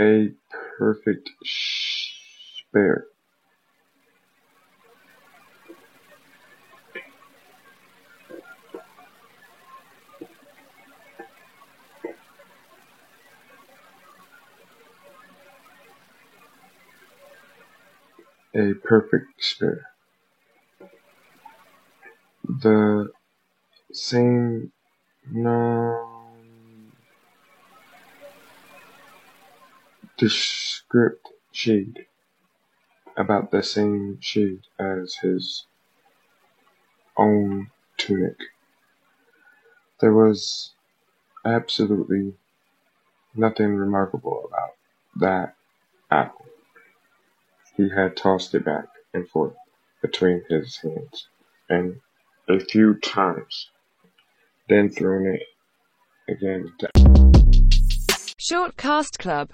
A perfect spare. A perfect spare. The same nondescript shade, about the same shade as his own tunic. There was absolutely nothing remarkable about that apple. He had tossed it back and forth between his hands, and a few times, then thrown it again. Short Cast Club